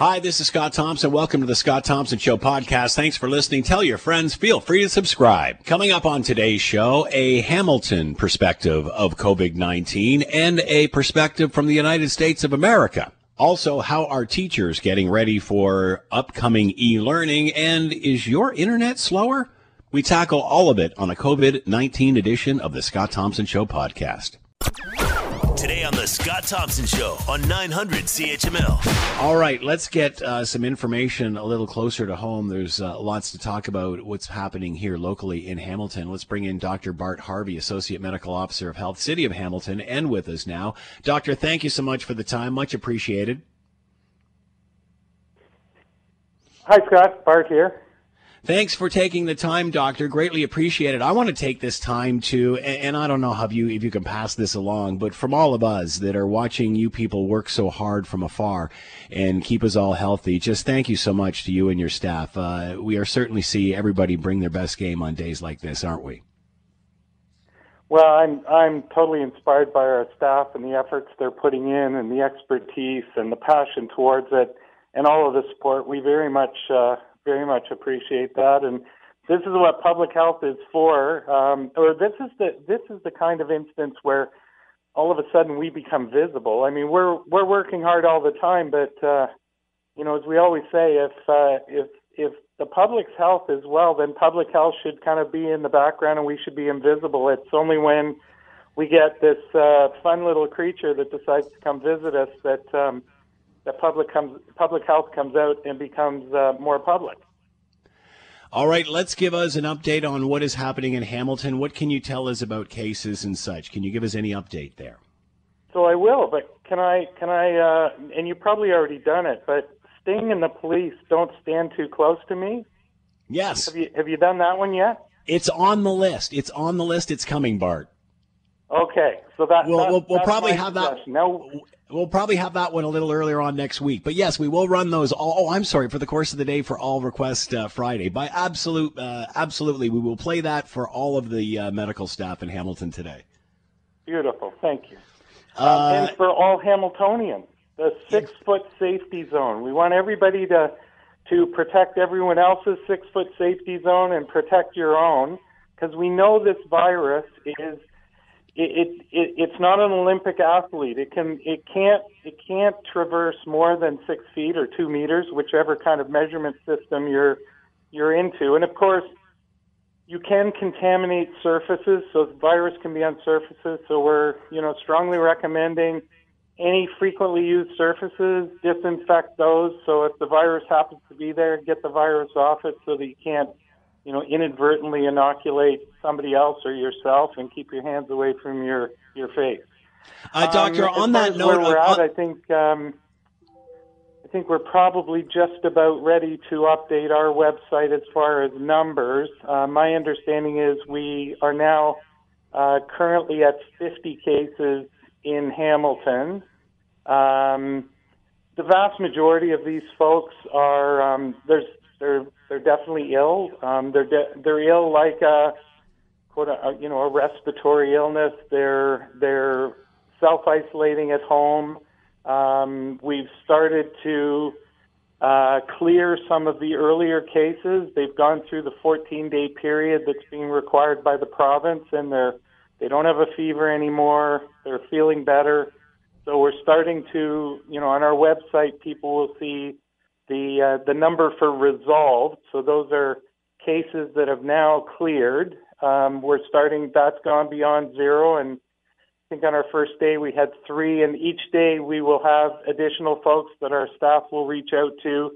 Hi, this is Scott Thompson. Welcome to the Scott Thompson Show podcast. Thanks for listening. Tell your friends. Feel free to subscribe. Coming up on today's show, a Hamilton perspective of COVID-19 and a perspective from the United States of America. Also, how are teachers getting ready for upcoming e-learning? And is your internet slower? We tackle all of it on a COVID-19 edition of the Scott Thompson Show podcast. Today on The Scott Thompson Show on 900 CHML. All right, let's get uh, some information a little closer to home. There's uh, lots to talk about what's happening here locally in Hamilton. Let's bring in Dr. Bart Harvey, Associate Medical Officer of Health City of Hamilton, and with us now. Doctor, thank you so much for the time. Much appreciated. Hi, Scott. Bart here. Thanks for taking the time, Doctor. Greatly appreciated. I want to take this time to, and I don't know how you, if you can pass this along, but from all of us that are watching you people work so hard from afar and keep us all healthy, just thank you so much to you and your staff. Uh, we are certainly see everybody bring their best game on days like this, aren't we? Well, I'm I'm totally inspired by our staff and the efforts they're putting in, and the expertise and the passion towards it, and all of the support. We very much. Uh, very much appreciate that. And this is what public health is for. Um, or this is the this is the kind of instance where all of a sudden we become visible. I mean, we're we're working hard all the time, but uh, you know, as we always say, if uh, if if the public's health is well, then public health should kind of be in the background and we should be invisible. It's only when we get this uh, fun little creature that decides to come visit us that um, that public comes public health comes out and becomes uh, more public. All right, let's give us an update on what is happening in Hamilton. What can you tell us about cases and such? Can you give us any update there? So I will, but can I can I uh, and you probably already done it, but Sting and the police don't stand too close to me. Yes. Have you have you done that one yet? It's on the list. It's on the list. It's coming, Bart. Okay, so that we'll, that, we'll, we'll probably have that. Now, We'll probably have that one a little earlier on next week. But yes, we will run those. All, oh, I'm sorry for the course of the day for all request uh, Friday. By absolute, uh, absolutely, we will play that for all of the uh, medical staff in Hamilton today. beautiful, thank you. Uh, and for all Hamiltonians, the six foot safety zone. We want everybody to to protect everyone else's six foot safety zone and protect your own because we know this virus is it, it, it it's not an Olympic athlete. It can it can't it can't traverse more than six feet or two meters, whichever kind of measurement system you're you're into. And of course, you can contaminate surfaces, so the virus can be on surfaces. So we're you know strongly recommending any frequently used surfaces, disinfect those. So if the virus happens to be there, get the virus off it so that you can't you know, inadvertently inoculate somebody else or yourself, and keep your hands away from your your face. uh, doctor, Um, on that note, where we're uh, at, I think um, I think we're probably just about ready to update our website as far as numbers. Uh, my understanding is we are now uh, currently at 50 cases in Hamilton. Um, the vast majority of these folks are um, there's they're they're definitely ill. Um, they're de- they're ill like a quote a, you know a respiratory illness. They're they're self isolating at home. Um, we've started to uh, clear some of the earlier cases. They've gone through the 14 day period that's being required by the province, and they're they don't have a fever anymore. They're feeling better. So we're starting to, you know, on our website, people will see the uh, the number for resolved. So those are cases that have now cleared. Um, we're starting. That's gone beyond zero, and I think on our first day we had three. And each day we will have additional folks that our staff will reach out to,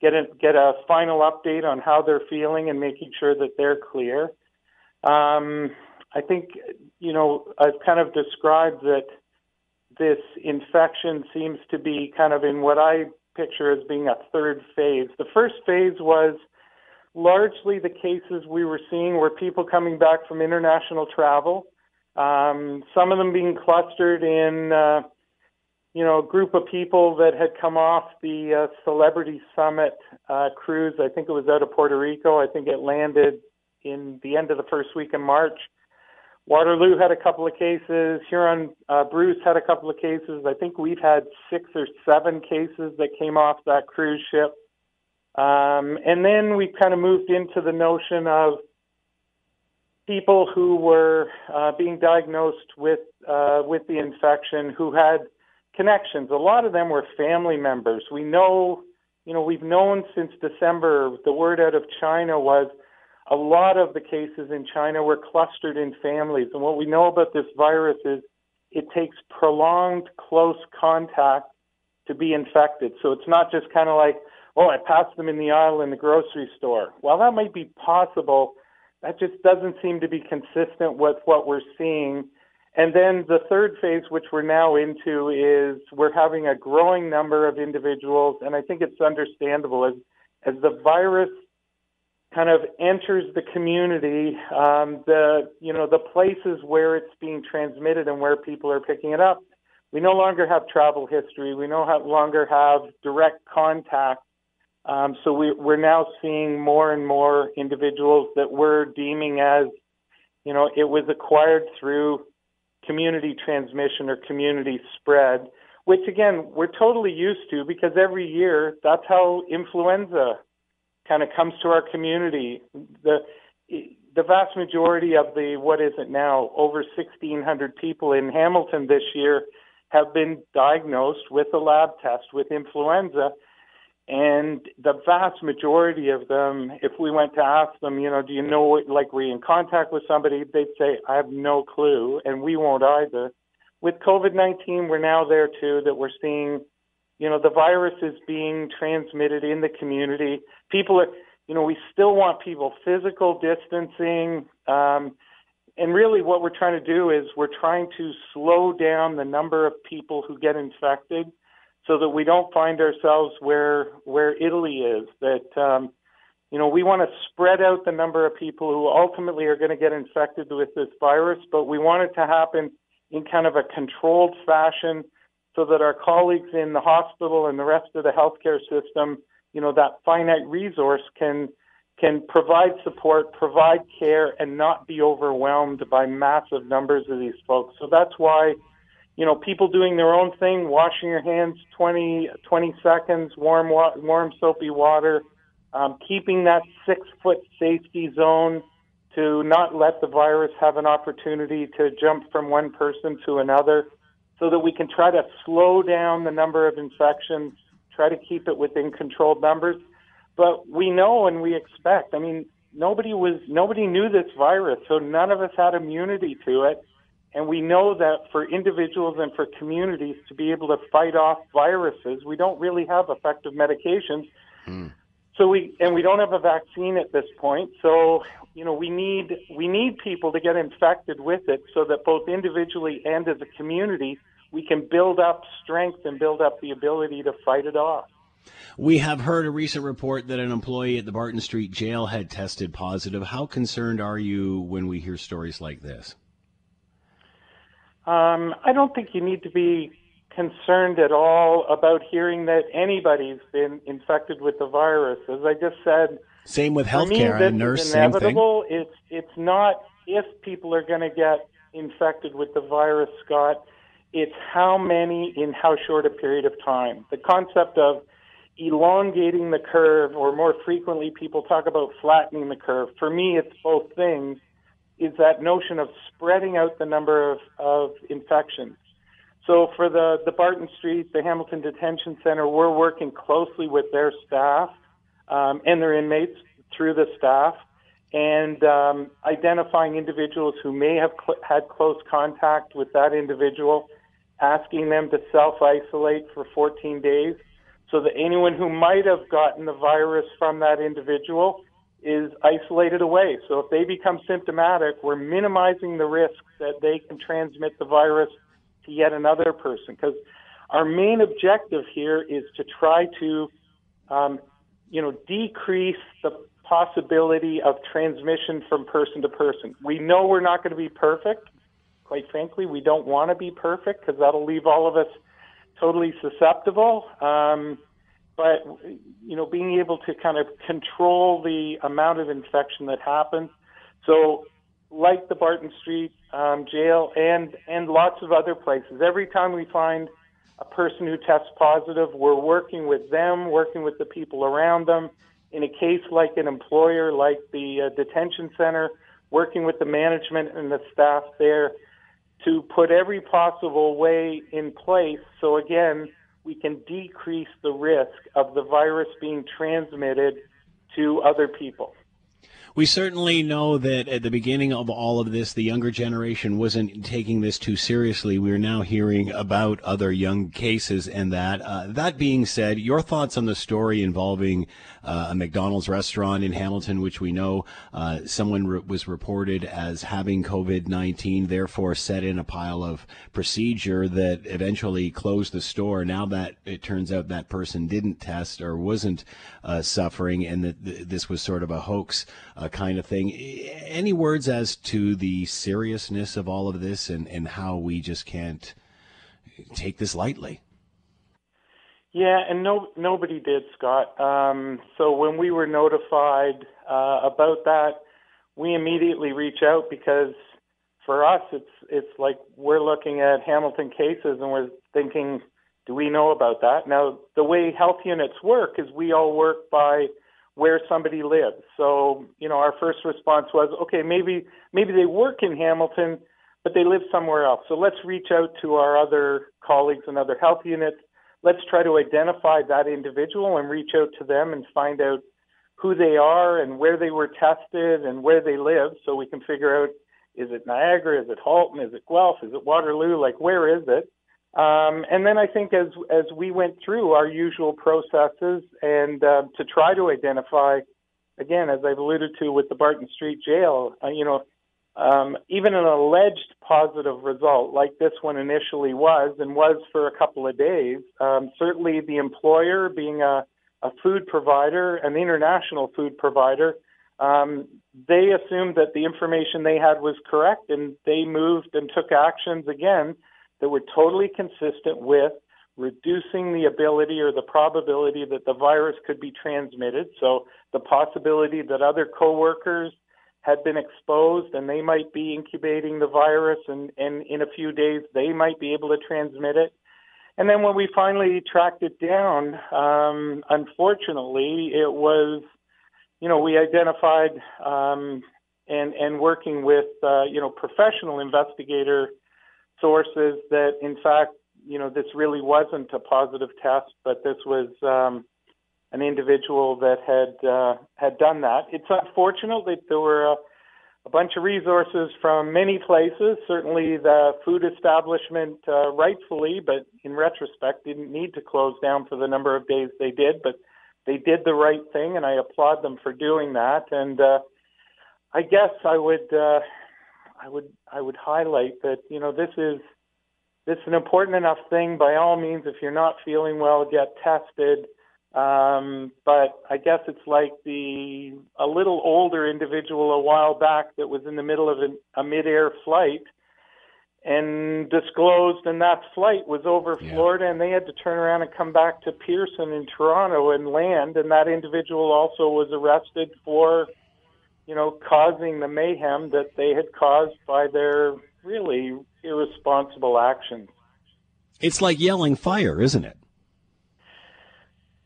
get a get a final update on how they're feeling and making sure that they're clear. Um, I think you know I've kind of described that this infection seems to be kind of in what I picture as being a third phase. The first phase was largely the cases we were seeing were people coming back from international travel, um, some of them being clustered in, uh, you know, a group of people that had come off the uh, Celebrity Summit uh, cruise. I think it was out of Puerto Rico. I think it landed in the end of the first week in March Waterloo had a couple of cases. Huron uh, Bruce had a couple of cases. I think we've had six or seven cases that came off that cruise ship. Um, and then we kind of moved into the notion of people who were uh, being diagnosed with uh, with the infection who had connections. A lot of them were family members. We know, you know, we've known since December. The word out of China was a lot of the cases in China were clustered in families. And what we know about this virus is it takes prolonged close contact to be infected. So it's not just kind of like, oh, I passed them in the aisle in the grocery store. While that might be possible, that just doesn't seem to be consistent with what we're seeing. And then the third phase, which we're now into, is we're having a growing number of individuals, and I think it's understandable as as the virus kind of enters the community, um, the you know the places where it's being transmitted and where people are picking it up. We no longer have travel history. We no longer have direct contact. Um, so we, we're now seeing more and more individuals that we're deeming as, you know, it was acquired through community transmission or community spread, which again we're totally used to because every year that's how influenza kind of comes to our community. The the vast majority of the what is it now over 1,600 people in Hamilton this year have been diagnosed with a lab test with influenza. And the vast majority of them, if we went to ask them, you know, do you know, like, were in contact with somebody? They'd say, I have no clue, and we won't either. With COVID 19, we're now there too, that we're seeing you know, the virus is being transmitted in the community. People are, you know, we still want people physical distancing. Um, and really, what we're trying to do is we're trying to slow down the number of people who get infected, so that we don't find ourselves where where Italy is. That um, you know, we want to spread out the number of people who ultimately are going to get infected with this virus, but we want it to happen in kind of a controlled fashion so that our colleagues in the hospital and the rest of the healthcare system, you know, that finite resource can can provide support, provide care, and not be overwhelmed by massive numbers of these folks. So that's why, you know, people doing their own thing, washing your hands 20, 20 seconds, warm, warm soapy water, um, keeping that six foot safety zone to not let the virus have an opportunity to jump from one person to another so that we can try to slow down the number of infections, try to keep it within controlled numbers. But we know and we expect. I mean, nobody was nobody knew this virus, so none of us had immunity to it. And we know that for individuals and for communities to be able to fight off viruses, we don't really have effective medications. Mm. So we and we don't have a vaccine at this point. So you know we need we need people to get infected with it so that both individually and as a community we can build up strength and build up the ability to fight it off. We have heard a recent report that an employee at the Barton Street jail had tested positive. How concerned are you when we hear stories like this? Um, I don't think you need to be concerned at all about hearing that anybody's been infected with the virus. As I just said, same with healthcare and nurse. Inevitable. It's it's not if people are going to get infected with the virus, Scott. It's how many in how short a period of time. The concept of elongating the curve, or more frequently, people talk about flattening the curve. For me, it's both things. Is that notion of spreading out the number of, of infections. So for the, the Barton Street, the Hamilton Detention Center, we're working closely with their staff um, and their inmates through the staff and um, identifying individuals who may have cl- had close contact with that individual asking them to self isolate for 14 days so that anyone who might have gotten the virus from that individual is isolated away. So if they become symptomatic, we're minimizing the risk that they can transmit the virus to yet another person. Because our main objective here is to try to, um, you know, decrease the possibility of transmission from person to person. We know we're not going to be perfect, quite frankly, we don't want to be perfect because that'll leave all of us totally susceptible. Um, but you know, being able to kind of control the amount of infection that happens. So, like the Barton Street um, jail and and lots of other places. Every time we find a person who tests positive, we're working with them, working with the people around them. In a case like an employer, like the uh, detention center, working with the management and the staff there to put every possible way in place so again we can decrease the risk of the virus being transmitted to other people. We certainly know that at the beginning of all of this, the younger generation wasn't taking this too seriously. We're now hearing about other young cases and that. Uh, that being said, your thoughts on the story involving uh, a McDonald's restaurant in Hamilton, which we know uh, someone re- was reported as having COVID 19, therefore set in a pile of procedure that eventually closed the store. Now that it turns out that person didn't test or wasn't uh, suffering and that th- this was sort of a hoax uh, kind of thing. Any words as to the seriousness of all of this and, and how we just can't take this lightly? Yeah, and no, nobody did, Scott. Um, so when we were notified uh, about that, we immediately reach out because for us, it's it's like we're looking at Hamilton cases and we're thinking, do we know about that? Now, the way health units work is we all work by where somebody lives. So, you know, our first response was, okay, maybe maybe they work in Hamilton, but they live somewhere else. So let's reach out to our other colleagues and other health units. Let's try to identify that individual and reach out to them and find out who they are and where they were tested and where they live so we can figure out is it Niagara, is it Halton, is it Guelph, is it Waterloo, like where is it? Um, and then I think as as we went through our usual processes and uh, to try to identify, again, as I've alluded to with the Barton Street Jail, uh, you know, um, even an alleged positive result like this one initially was and was for a couple of days, um, certainly the employer being a, a food provider, an international food provider, um, they assumed that the information they had was correct and they moved and took actions again that were totally consistent with reducing the ability or the probability that the virus could be transmitted. So the possibility that other coworkers had been exposed and they might be incubating the virus and, and in a few days they might be able to transmit it. And then when we finally tracked it down, um, unfortunately, it was, you know, we identified um, and and working with, uh, you know, professional investigator sources that, in fact, you know, this really wasn't a positive test, but this was um, an individual that had uh, had done that. It's unfortunate that there were a, a bunch of resources from many places. Certainly, the food establishment, uh, rightfully, but in retrospect, didn't need to close down for the number of days they did. But they did the right thing, and I applaud them for doing that. And uh, I guess I would uh, I would I would highlight that you know this is this is an important enough thing. By all means, if you're not feeling well, get tested. Um, but I guess it's like the a little older individual a while back that was in the middle of a, a mid-air flight and disclosed, and that flight was over yeah. Florida, and they had to turn around and come back to Pearson in Toronto and land. And that individual also was arrested for you know, causing the mayhem that they had caused by their really irresponsible actions. It's like yelling fire, isn't it?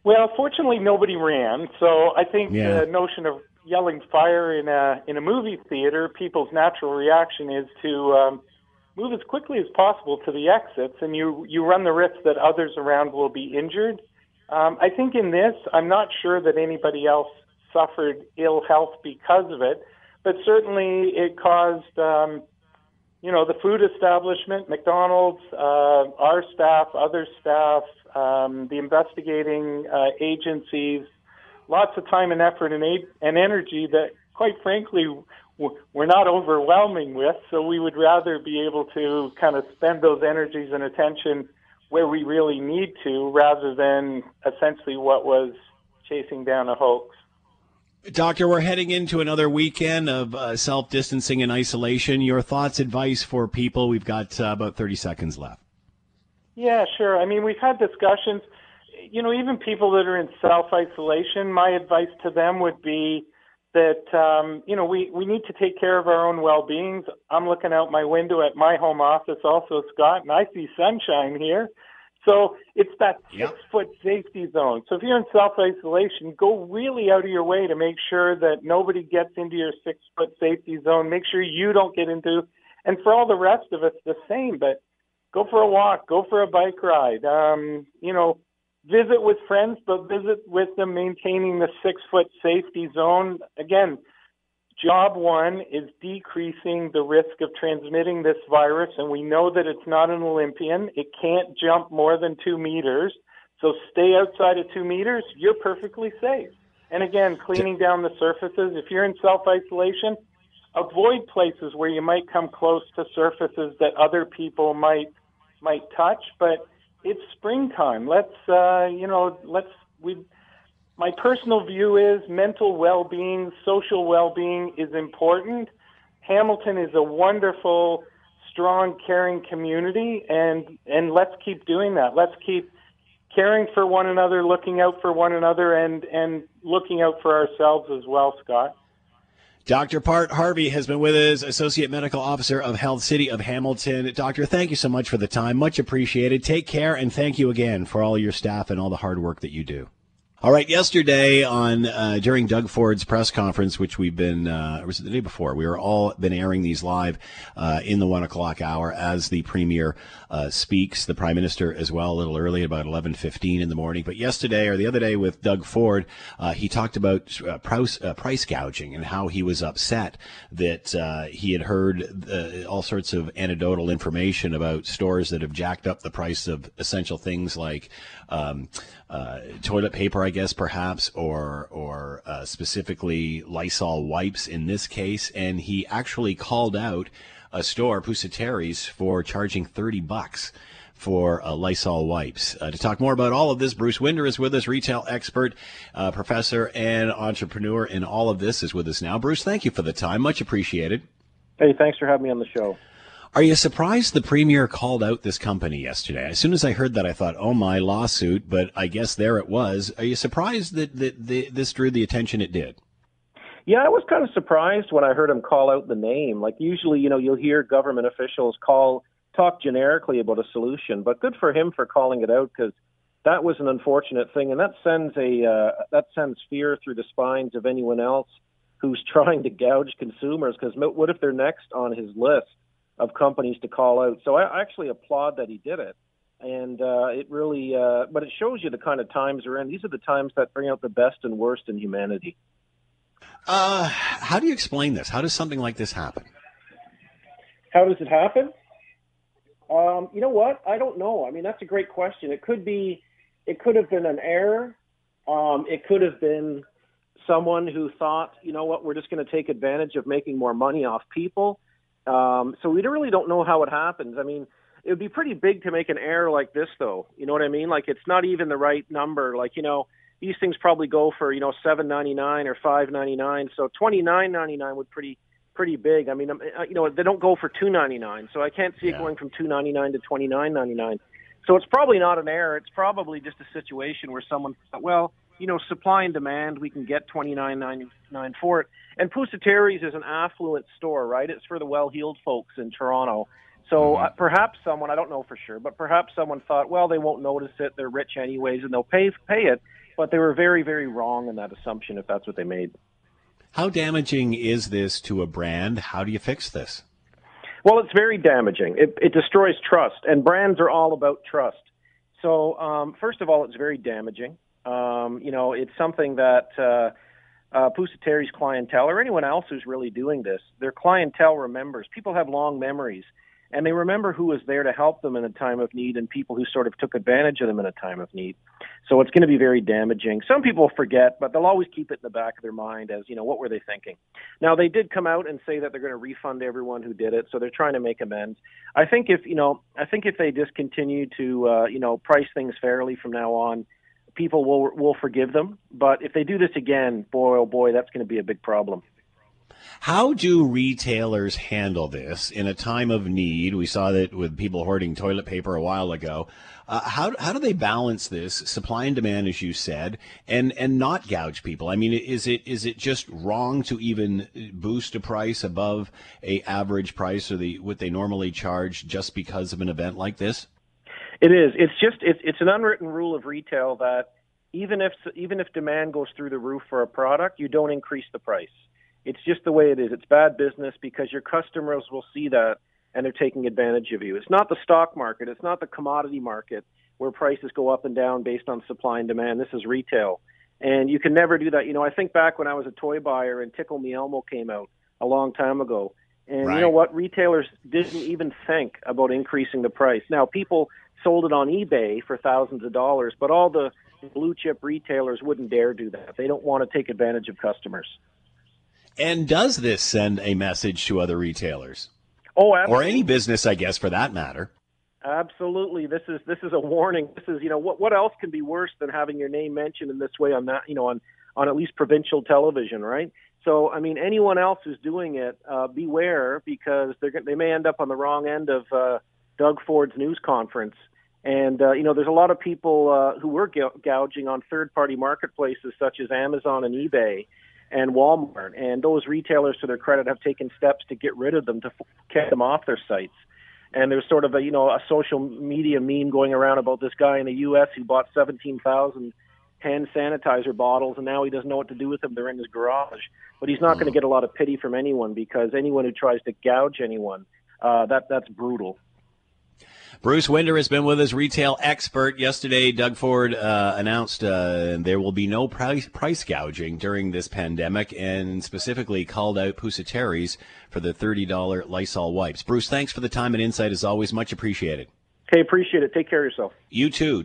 Well, fortunately, nobody ran. So I think yeah. the notion of yelling fire in a in a movie theater, people's natural reaction is to um, move as quickly as possible to the exits, and you you run the risk that others around will be injured. Um, I think in this, I'm not sure that anybody else suffered ill health because of it, but certainly it caused, um, you know, the food establishment, McDonald's, uh, our staff, other staff, um, the investigating uh, agencies, lots of time and effort and, and energy that, quite frankly, we're not overwhelming with. So we would rather be able to kind of spend those energies and attention where we really need to, rather than essentially what was chasing down a hoax. Doctor, we're heading into another weekend of uh, self distancing and isolation. Your thoughts, advice for people? We've got uh, about 30 seconds left. Yeah, sure. I mean, we've had discussions. You know, even people that are in self isolation, my advice to them would be that um, you know we we need to take care of our own well-being. I'm looking out my window at my home office, also Scott, and I see sunshine here. So it's that Yep. six foot safety zone. So if you're in self isolation, go really out of your way to make sure that nobody gets into your six foot safety zone. Make sure you don't get into, and for all the rest of us, the same. But go for a walk, go for a bike ride. Um, you know, visit with friends, but visit with them maintaining the six foot safety zone. Again, job one is decreasing the risk of transmitting this virus, and we know that it's not an Olympian. It can't jump more than two meters. So stay outside of two meters, you're perfectly safe. And again, cleaning down the surfaces. If you're in self isolation, avoid places where you might come close to surfaces that other people might might touch. But it's springtime. Let's uh, you know, let's we my personal view is mental well-being, social well-being is important. Hamilton is a wonderful, strong, caring community, and and let's keep doing that. Let's keep caring for one another, looking out for one another, and and looking out for ourselves as well, Scott. Dr. Bart Harvey has been with us, Associate Medical Officer of Health City of Hamilton. Doctor, thank you so much for the time. Much appreciated. Take care, and thank you again for all your staff and all the hard work that you do. All right. Yesterday, on uh, during Doug Ford's press conference, which we've been, uh, was it the day before? We were all been airing these live uh, in the one o'clock hour as the premier uh, speaks. The prime minister as well, a little early, about eleven fifteen in the morning. But yesterday or the other day with Doug Ford, uh, he talked about uh, price, price gouging and how he was upset that he had heard all sorts of anecdotal information about stores that have jacked up the price of essential things like um, toilet paper, I guess, perhaps, or or uh, specifically Lysol wipes in this case. And he actually called out a store, Pusateri's, for charging thirty bucks for uh, Lysol wipes. Uh, to talk more about all of this, Bruce Winder is with us, retail expert, uh, professor, and entrepreneur in all of this is with us now. Bruce, thank you for the time. Much appreciated. Hey, thanks for having me on the show. Are you surprised the premier called out this company yesterday? As soon as I heard that, I thought, "Oh my lawsuit!" But I guess there it was. Are you surprised that that the, this drew the attention it did? Yeah, I was kind of surprised when I heard him call out the name. Like usually, you know, you'll hear government officials call talk generically about a solution, but good for him for calling it out because that was an unfortunate thing, and that sends a uh, that sends fear through the spines of anyone else who's trying to gouge consumers. Because what if they're next on his list of companies to call out? So I actually applaud that he did it, and uh, it really, uh, but it shows you the kind of times we're in. These are the times that bring out the best and worst in humanity. Uh, how do you explain this? How does something like this happen? How does it happen? Um, you know what? I don't know. I mean, that's a great question. It could be, it could have been an error. Um, it could have been someone who thought, you know what, we're just going to take advantage of making more money off people. Um, so we really don't know how it happens. I mean, it would be pretty big to make an error like this, though. You know what I mean? Like it's not even the right number. Like you know, these things probably go for you know seven ninety nine or five ninety nine. So twenty nine ninety nine would pretty pretty big. I mean, um, uh, you know, they don't go for two ninety nine. So I can't see Yeah. it going from two ninety nine to twenty nine ninety nine. So it's probably not an error. It's probably just a situation where someone thought, well, you know, supply and demand, we can get twenty nine ninety nine for it. And Pusateri's is an affluent store, right? It's for the well-heeled folks in Toronto. So uh, perhaps someone, I don't know for sure, but perhaps someone thought, well, they won't notice it. They're rich anyways, and they'll pay pay it. But they were very, very wrong in that assumption if that's what they made. How damaging is this to a brand? How do you fix this? Well, it's very damaging. It, it destroys trust, and brands are all about trust. So, um, first of all, it's very damaging. Um, you know, it's something that uh, uh, Pusateri's clientele, or anyone else who's really doing this, their clientele remembers. People have long memories, and they remember who was there to help them in a time of need, and people who sort of took advantage of them in a time of need. So it's going to be very damaging. Some people forget, but they'll always keep it in the back of their mind as, you know, what were they thinking? Now, they did come out and say that they're going to refund everyone who did it, so they're trying to make amends. I think if, you know, I think if they just continue to, uh, you know, price things fairly from now on, people will will forgive them. But if they do this again, boy, oh boy, that's going to be a big problem. How do retailers handle this in a time of need? We saw that with people hoarding toilet paper a while ago. Uh, how, how do they balance this supply and demand, as you said, and, and not gouge people? I mean, is it is it just wrong to even boost a price above a average price or the what they normally charge just because of an event like this? It is. It's just it's it's an unwritten rule of retail that even if even if demand goes through the roof for a product, you don't increase the price. It's just the way it is. It's bad business because your customers will see that and they're taking advantage of you. It's not the stock market, it's not the commodity market where prices go up and down based on supply and demand. This is retail. And you can never do that. You know, I think back when I was a toy buyer and Tickle Me Elmo came out a long time ago. And right. you know what? Retailers didn't even think about increasing the price. Now, people sold it on eBay for thousands of dollars, but all the blue chip retailers wouldn't dare do that. They don't want to take advantage of customers. And does this send a message to other retailers? Oh, absolutely. or any business, I guess, for that matter. Absolutely, this is this is a warning. This is you know what what else can be worse than having your name mentioned in this way on that you know on on at least provincial television, right? So I mean, anyone else who's doing it, uh, beware because they're they may end up on the wrong end of uh, Doug Ford's news conference. And uh, you know, there's a lot of people uh, who were gouging on third-party marketplaces such as Amazon and eBay and Walmart. And those retailers, to their credit, have taken steps to get rid of them, to get them off their sites. And there's sort of a you know a social media meme going around about this guy in the U.S. who bought 17,000 hand sanitizer bottles, and now he doesn't know what to do with them. They're in his garage. But he's not going to mm. get a lot of pity from anyone because anyone who tries to gouge anyone, uh, that that's brutal. Bruce Winder has been with us, retail expert. Yesterday, Doug Ford uh, announced uh, there will be no price, price gouging during this pandemic and specifically called out Pusateri's for the $30 Lysol wipes. Bruce, thanks for the time and insight as always. Much appreciated. Hey, appreciate it. Take care of yourself. You too.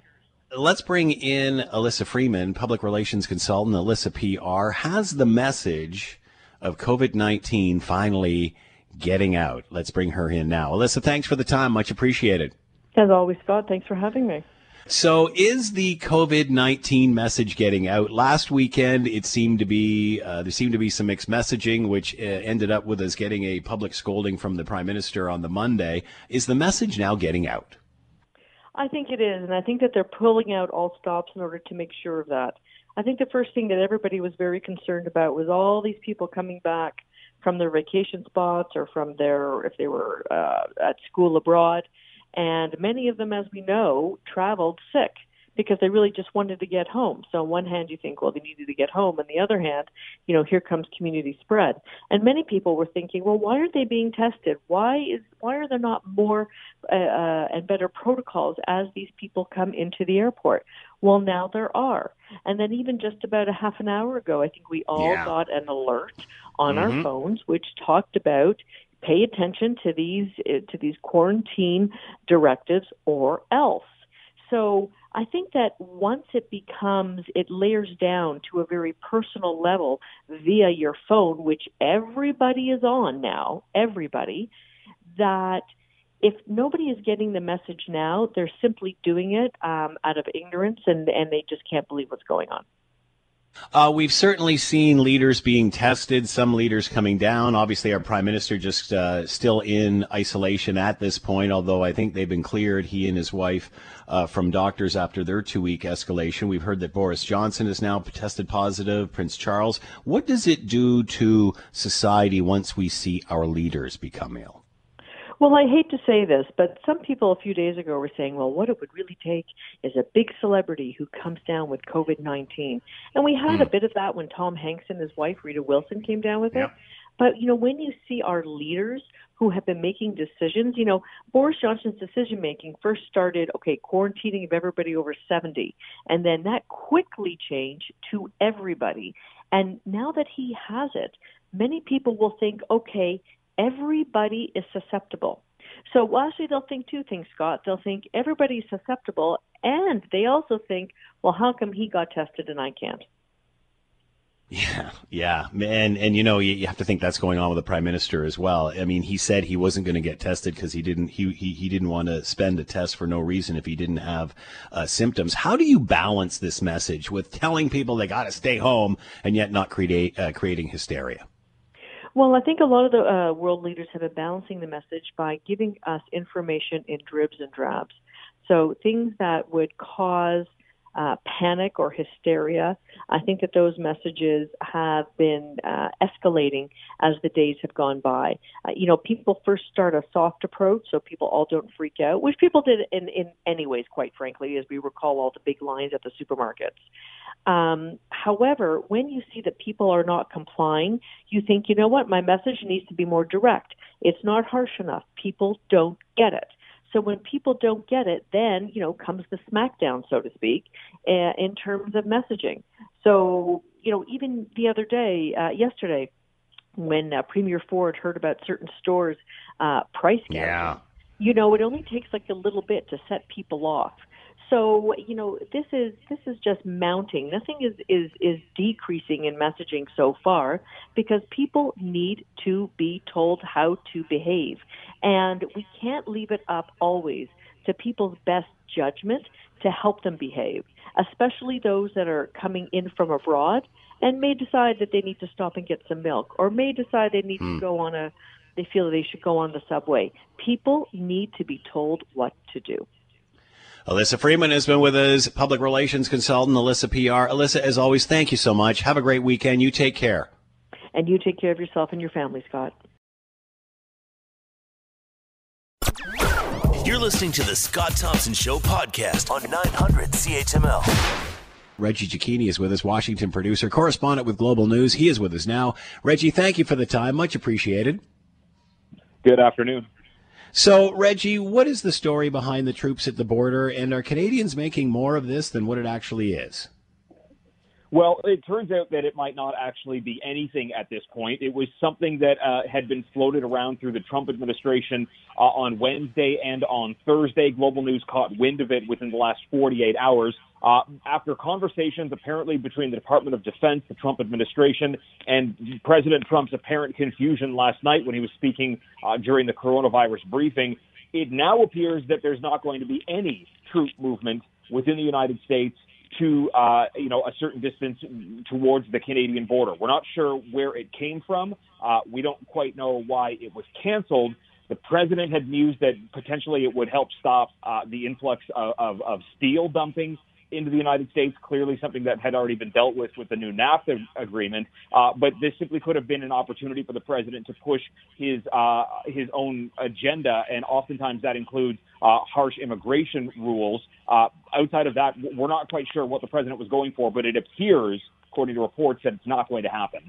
Let's bring in Elissa Freeman, public relations consultant. Elissa PR has the message of COVID 19 finally getting out. Let's bring her in now. Elissa, thanks for the time. Much appreciated. As always, Scott, thanks for having me. So, is the COVID 19 message getting out? Last weekend, it seemed to be, uh, there seemed to be some mixed messaging, which uh, ended up with us getting a public scolding from the Prime Minister on the Monday. Is the message now getting out? I think it is, and I think that they're pulling out all stops in order to make sure of that. I think the first thing that everybody was very concerned about was all these people coming back from their vacation spots or from their, if they were uh, at school abroad and many of them, as we know, traveled sick because they really just wanted to get home. So on one hand, you think, well, they needed to get home. On the other hand, you know, here comes community spread. And many people were thinking, well, why aren't they being tested? Why is why are there not more uh, uh, and better protocols as these people come into the airport? Well, now there are. And then even just about a half an hour ago, I think we all yeah. got an alert on mm-hmm. our phones which talked about pay attention to these uh, to these quarantine directives or else. So I think that once it becomes, it layers down to a very personal level via your phone, which everybody is on now, everybody, that if nobody is getting the message now, they're simply doing it um, out of ignorance and, and they just can't believe what's going on. Uh, we've certainly seen leaders being tested, some leaders coming down. Obviously, our prime minister just uh, still in isolation at this point, although I think they've been cleared, he and his wife, uh, from doctors after their two week escalation. We've heard that Boris Johnson is now tested positive, Prince Charles. What does it do to society once we see our leaders become ill? Well, I hate to say this, but some people a few days ago were saying, well, what it would really take is a big celebrity who comes down with COVID 19. And we had mm. a bit of that when Tom Hanks and his wife, Rita Wilson, came down with it. But, you know, when you see our leaders who have been making decisions, you know, Boris Johnson's decision making first started, okay, quarantining of everybody over 70. And then that quickly changed to everybody. And now that he has it, many people will think, okay, everybody is susceptible. So actually, they'll think two things, Scott. They'll think everybody's susceptible, and they also think, well, how come he got tested and I can't? Yeah, yeah, and and you know you, you have to think that's going on with the prime minister as well. I mean, he said he wasn't going to get tested because he didn't he, he he didn't want to spend a test for no reason if he didn't have uh, symptoms. How do you balance this message with telling people they got to stay home and yet not create uh, creating hysteria? Well, I think a lot of the uh, world leaders have been balancing the message by giving us information in dribs and drabs. So things that would cause uh, panic or hysteria. I think that those messages have been uh, escalating as the days have gone by. Uh, you know, people first start a soft approach so people all don't freak out, which people did in, in anyways, quite frankly, as we recall all the big lines at the supermarkets. Um, however, when you see that people are not complying, you think, you know what, my message needs to be more direct. It's not harsh enough. People don't get it. So when people don't get it, then you know comes the smackdown, so to speak, uh, in terms of messaging. So you know, even the other day, uh, yesterday, when uh, Premier Ford heard about certain stores' uh, price gouging, yeah. you know, it only takes like a little bit to set people off. So you know this is this is just mounting. Nothing is is is decreasing in messaging so far because people need to be told how to behave, and we can't leave it up always to people's best judgment to help them behave, especially those that are coming in from abroad and may decide that they need to stop and get some milk, or may decide they need mm. to hmm. go on a they feel they should go on the subway. People need to be told what to do. Elissa Freeman has been with us, public relations consultant, Elissa PR. Elissa, as always, thank you so much. Have a great weekend. You take care. And you take care of yourself and your family, Scott. You're listening to the Scott Thompson Show podcast on 900 CHML. Reggie Cecchini is with us, Washington producer, correspondent with Global News. He is with us now. Reggie, thank you for the time. Much appreciated. Good afternoon. So, Reggie, what is the story behind the troops at the border, and are Canadians making more of this than what it actually is? Well, it turns out that it might not actually be anything at this point. It was something that uh, had been floated around through the Trump administration uh, on Wednesday and on Thursday. Global News caught wind of it within the last 48 hours. Uh, after conversations apparently between the Department of Defense, the Trump administration, and President Trump's apparent confusion last night when he was speaking uh, during the coronavirus briefing, it now appears that there's not going to be any troop movement within the United States to uh, you know a certain distance towards the Canadian border. We're not sure where it came from. Uh, we don't quite know why it was canceled. The president had mused that potentially it would help stop uh, the influx of, of, of steel dumping into the United States, clearly something that had already been dealt with with the new NAFTA agreement. Uh, but this simply could have been an opportunity for the president to push his uh, his own agenda, and oftentimes that includes uh, harsh immigration rules. Uh, outside of that, we're not quite sure what the president was going for, but it appears, according to reports, that it's not going to happen.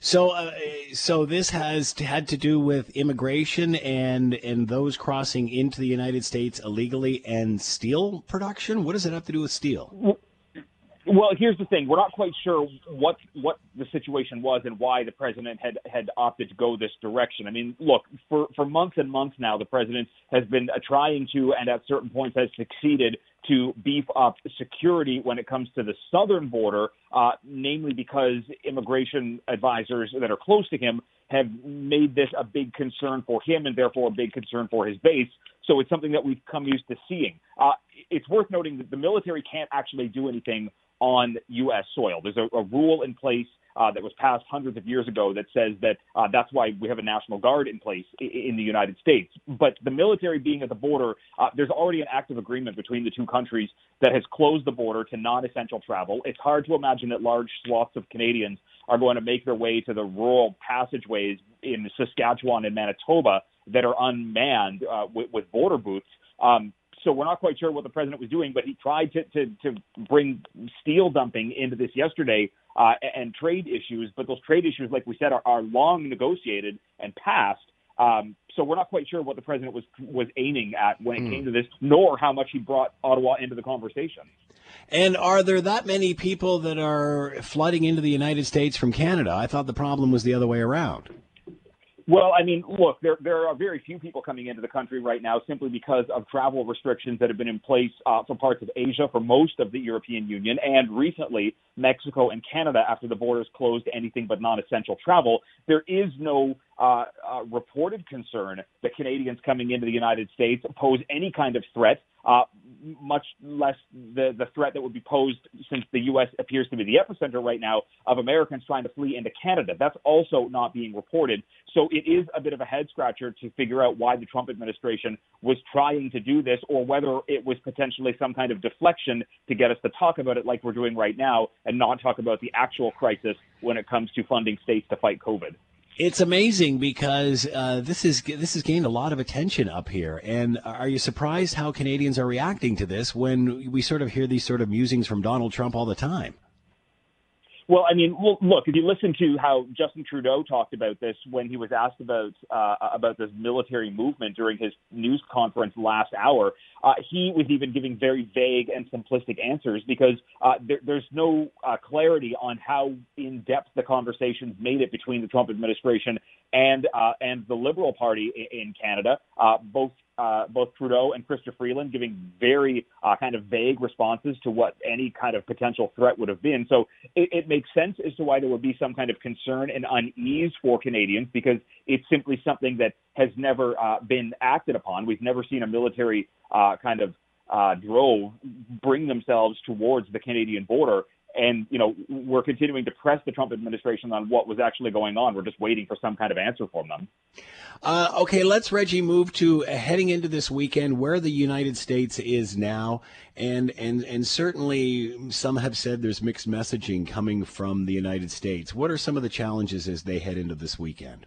So, uh, so this has had to do with immigration and and those crossing into the United States illegally and steel production. What does it have to do with steel? Well, here's the thing: we're not quite sure what what the situation was and why the president had had opted to go this direction. I mean, look, for for months and months now, the president has been uh, trying to, and at certain points has succeeded to beef up security when it comes to the southern border, uh, namely because immigration advisors that are close to him have made this a big concern for him and therefore a big concern for his base. So it's something that we've come used to seeing. Uh, it's worth noting that the military can't actually do anything on U.S. soil. There's a, a rule in place uh, that was passed hundreds of years ago that says that uh, that's why we have a National Guard in place in, in the United States. But the military being at the border, uh, there's already an active agreement between the two countries that has closed the border to non essential travel. It's hard to imagine that large swaths of Canadians are going to make their way to the rural passageways in Saskatchewan and Manitoba that are unmanned uh, with, with border booths. Um, so we're not quite sure what the president was doing, but he tried to to, to bring steel dumping into this yesterday uh, and trade issues. But those trade issues, like we said, are, are long negotiated and passed. Um, so we're not quite sure what the president was was aiming at when it mm. came to this, nor how much he brought Ottawa into the conversation. And are there that many people that are flooding into the United States from Canada? I thought the problem was the other way around. Well, I mean, look, there there are very few people coming into the country right now simply because of travel restrictions that have been in place uh, for parts of Asia, for most of the European Union, and recently Mexico and Canada after the borders closed to anything but non-essential travel. There is no uh, uh, reported concern that Canadians coming into the United States pose any kind of threat, uh, much less the, the threat that would be posed since the U.S. appears to be the epicenter right now of Americans trying to flee into Canada. That's also not being reported. So it is a bit of a head scratcher to figure out why the Trump administration was trying to do this or whether it was potentially some kind of deflection to get us to talk about it like we're doing right now and not talk about the actual crisis when it comes to funding states to fight COVID. It's amazing because uh, this is this has gained a lot of attention up here. And are you surprised how Canadians are reacting to this when we sort of hear these sort of musings from Donald Trump all the time? Well, I mean, look, if you listen to how Justin Trudeau talked about this when he was asked about uh, about this military movement during his news conference last hour, uh, he was even giving very vague and simplistic answers because uh, there, there's no uh, clarity on how in depth the conversations made it between the Trump administration and uh, and the Liberal Party in, in Canada. Uh, both uh, both Trudeau and Chrystia Freeland giving very uh, kind of vague responses to what any kind of potential threat would have been. So it, it makes sense as to why there would be some kind of concern and unease for Canadians because it's simply something that has never uh, been acted upon. We've never seen a military uh, kind of uh, drove bring themselves towards the Canadian border and you know we're continuing to press the Trump administration on what was actually going on. We're just waiting for some kind of answer from them. Uh, okay, let's Reggie move to uh, heading into this weekend, where the United States is now, and and and certainly some have said there's mixed messaging coming from the United States. What are some of the challenges as they head into this weekend?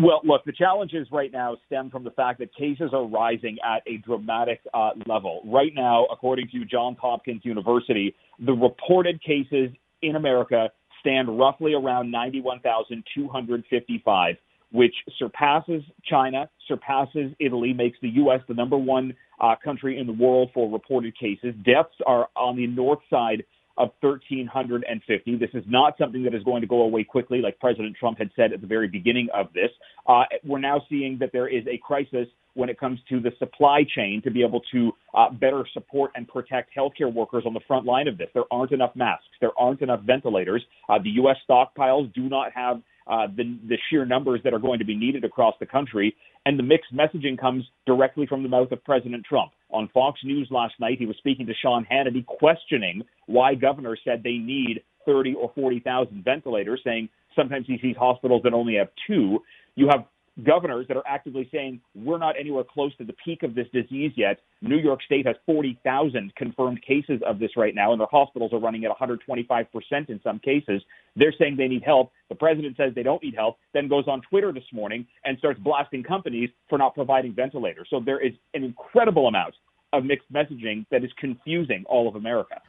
Well, look, the challenges right now stem from the fact that cases are rising at a dramatic uh, level. Right now, according to Johns Hopkins University, the reported cases in America stand roughly around 91,255, which surpasses China, surpasses Italy, makes the U.S. the number one uh, country in the world for reported cases. Deaths are on the north side of 1,350. This is not something that is going to go away quickly, like President Trump had said at the very beginning of this. Uh, we're now seeing that there is a crisis when it comes to the supply chain to be able to uh, better support and protect healthcare workers on the front line of this. There aren't enough masks. There aren't enough ventilators. Uh, the U.S. stockpiles do not have uh, the, the sheer numbers that are going to be needed across the country. And the mixed messaging comes directly from the mouth of President Trump. On Fox News last night, he was speaking to Sean Hannity, questioning why governors said they need 30 or 40,000 ventilators, saying sometimes he sees hospitals that only have two. You have governors that are actively saying we're not anywhere close to the peak of this disease yet. New York State has 40,000 confirmed cases of this right now, and their hospitals are running at 125% in some cases. They're saying they need help. The president says they don't need help, then goes on Twitter this morning and starts blasting companies for not providing ventilators. So there is an incredible amount of mixed messaging that is confusing all of America.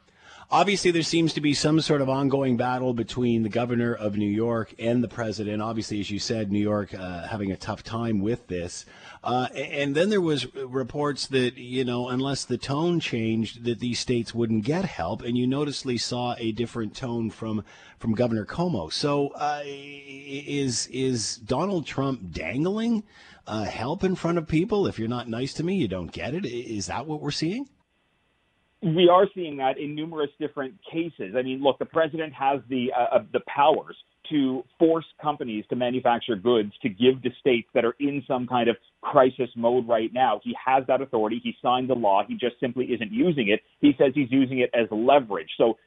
Obviously, there seems to be some sort of ongoing battle between the governor of New York and the president. Obviously, as you said, New York uh, having a tough time with this. Uh, and then there was reports that you know, unless the tone changed, that these states wouldn't get help. And you noticeably saw a different tone from from Governor Cuomo. So, uh, is is Donald Trump dangling uh, help in front of people? If you're not nice to me, you don't get it. Is that what we're seeing? We are seeing that in numerous different cases. I mean, look, the president has the uh, uh, the powers to force companies to manufacture goods to give to states that are in some kind of crisis mode right now. He has that authority. He signed the law. He just simply isn't using it. He says he's using it as leverage. So,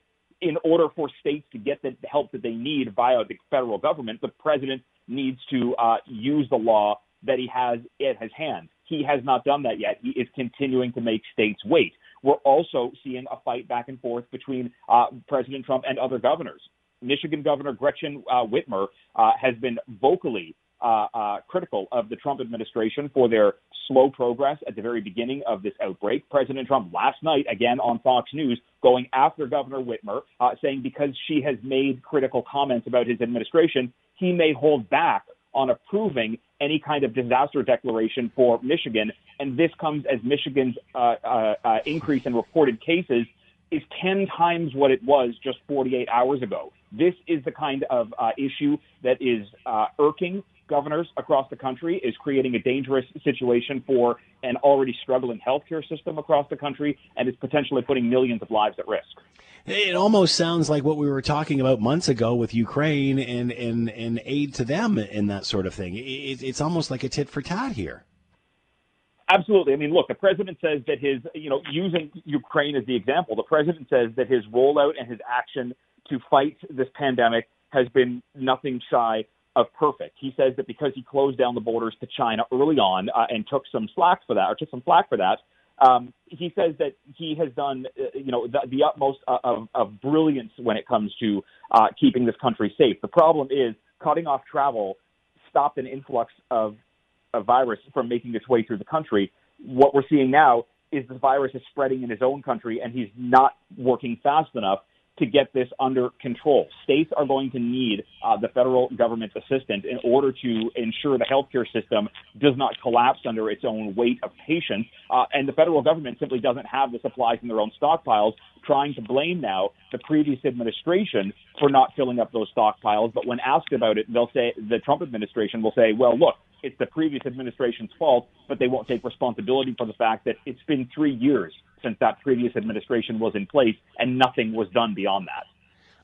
in order for states to get the help that they need via the federal government, the president needs to uh, use the law that he has at his hand. He has not done that yet. He is continuing to make states wait. We're also seeing a fight back and forth between uh, President Trump and other governors. Michigan Governor Gretchen uh, Whitmer uh, has been vocally uh, uh, critical of the Trump administration for their slow progress at the very beginning of this outbreak. President Trump last night, again on Fox News, going after Governor Whitmer, uh, saying because she has made critical comments about his administration, he may hold back on approving any kind of disaster declaration for Michigan. And this comes as Michigan's uh, uh, uh, increase in reported cases is 10 times what it was just 48 hours ago. This is the kind of uh, issue that is uh, irking governors across the country is creating a dangerous situation for an already struggling healthcare system across the country and is potentially putting millions of lives at risk. It almost sounds like what we were talking about months ago with Ukraine and, and, and aid to them and that sort of thing. It, it's almost like a tit for tat here. Absolutely. I mean, look, the president says that his, you know, using Ukraine as the example, the president says that his rollout and his action to fight this pandemic has been nothing shy of perfect. He says that because he closed down the borders to China early on uh, and took some slack for that, or took some slack for that, um, he says that he has done, uh, you know, the, the utmost of, of, brilliance when it comes to uh, keeping this country safe. The problem is cutting off travel stopped an influx of a virus from making its way through the country. What we're seeing now is the virus is spreading in his own country, and he's not working fast enough to get this under control. States are going to need uh, the federal government's assistance in order to ensure the healthcare system does not collapse under its own weight of patients. Uh, and the federal government simply doesn't have the supplies in their own stockpiles, trying to blame now the previous administration for not filling up those stockpiles. But when asked about it, they'll say the Trump administration will say, well, look, it's the previous administration's fault, but they won't take responsibility for the fact that it's been three years since that previous administration was in place and nothing was done beyond that.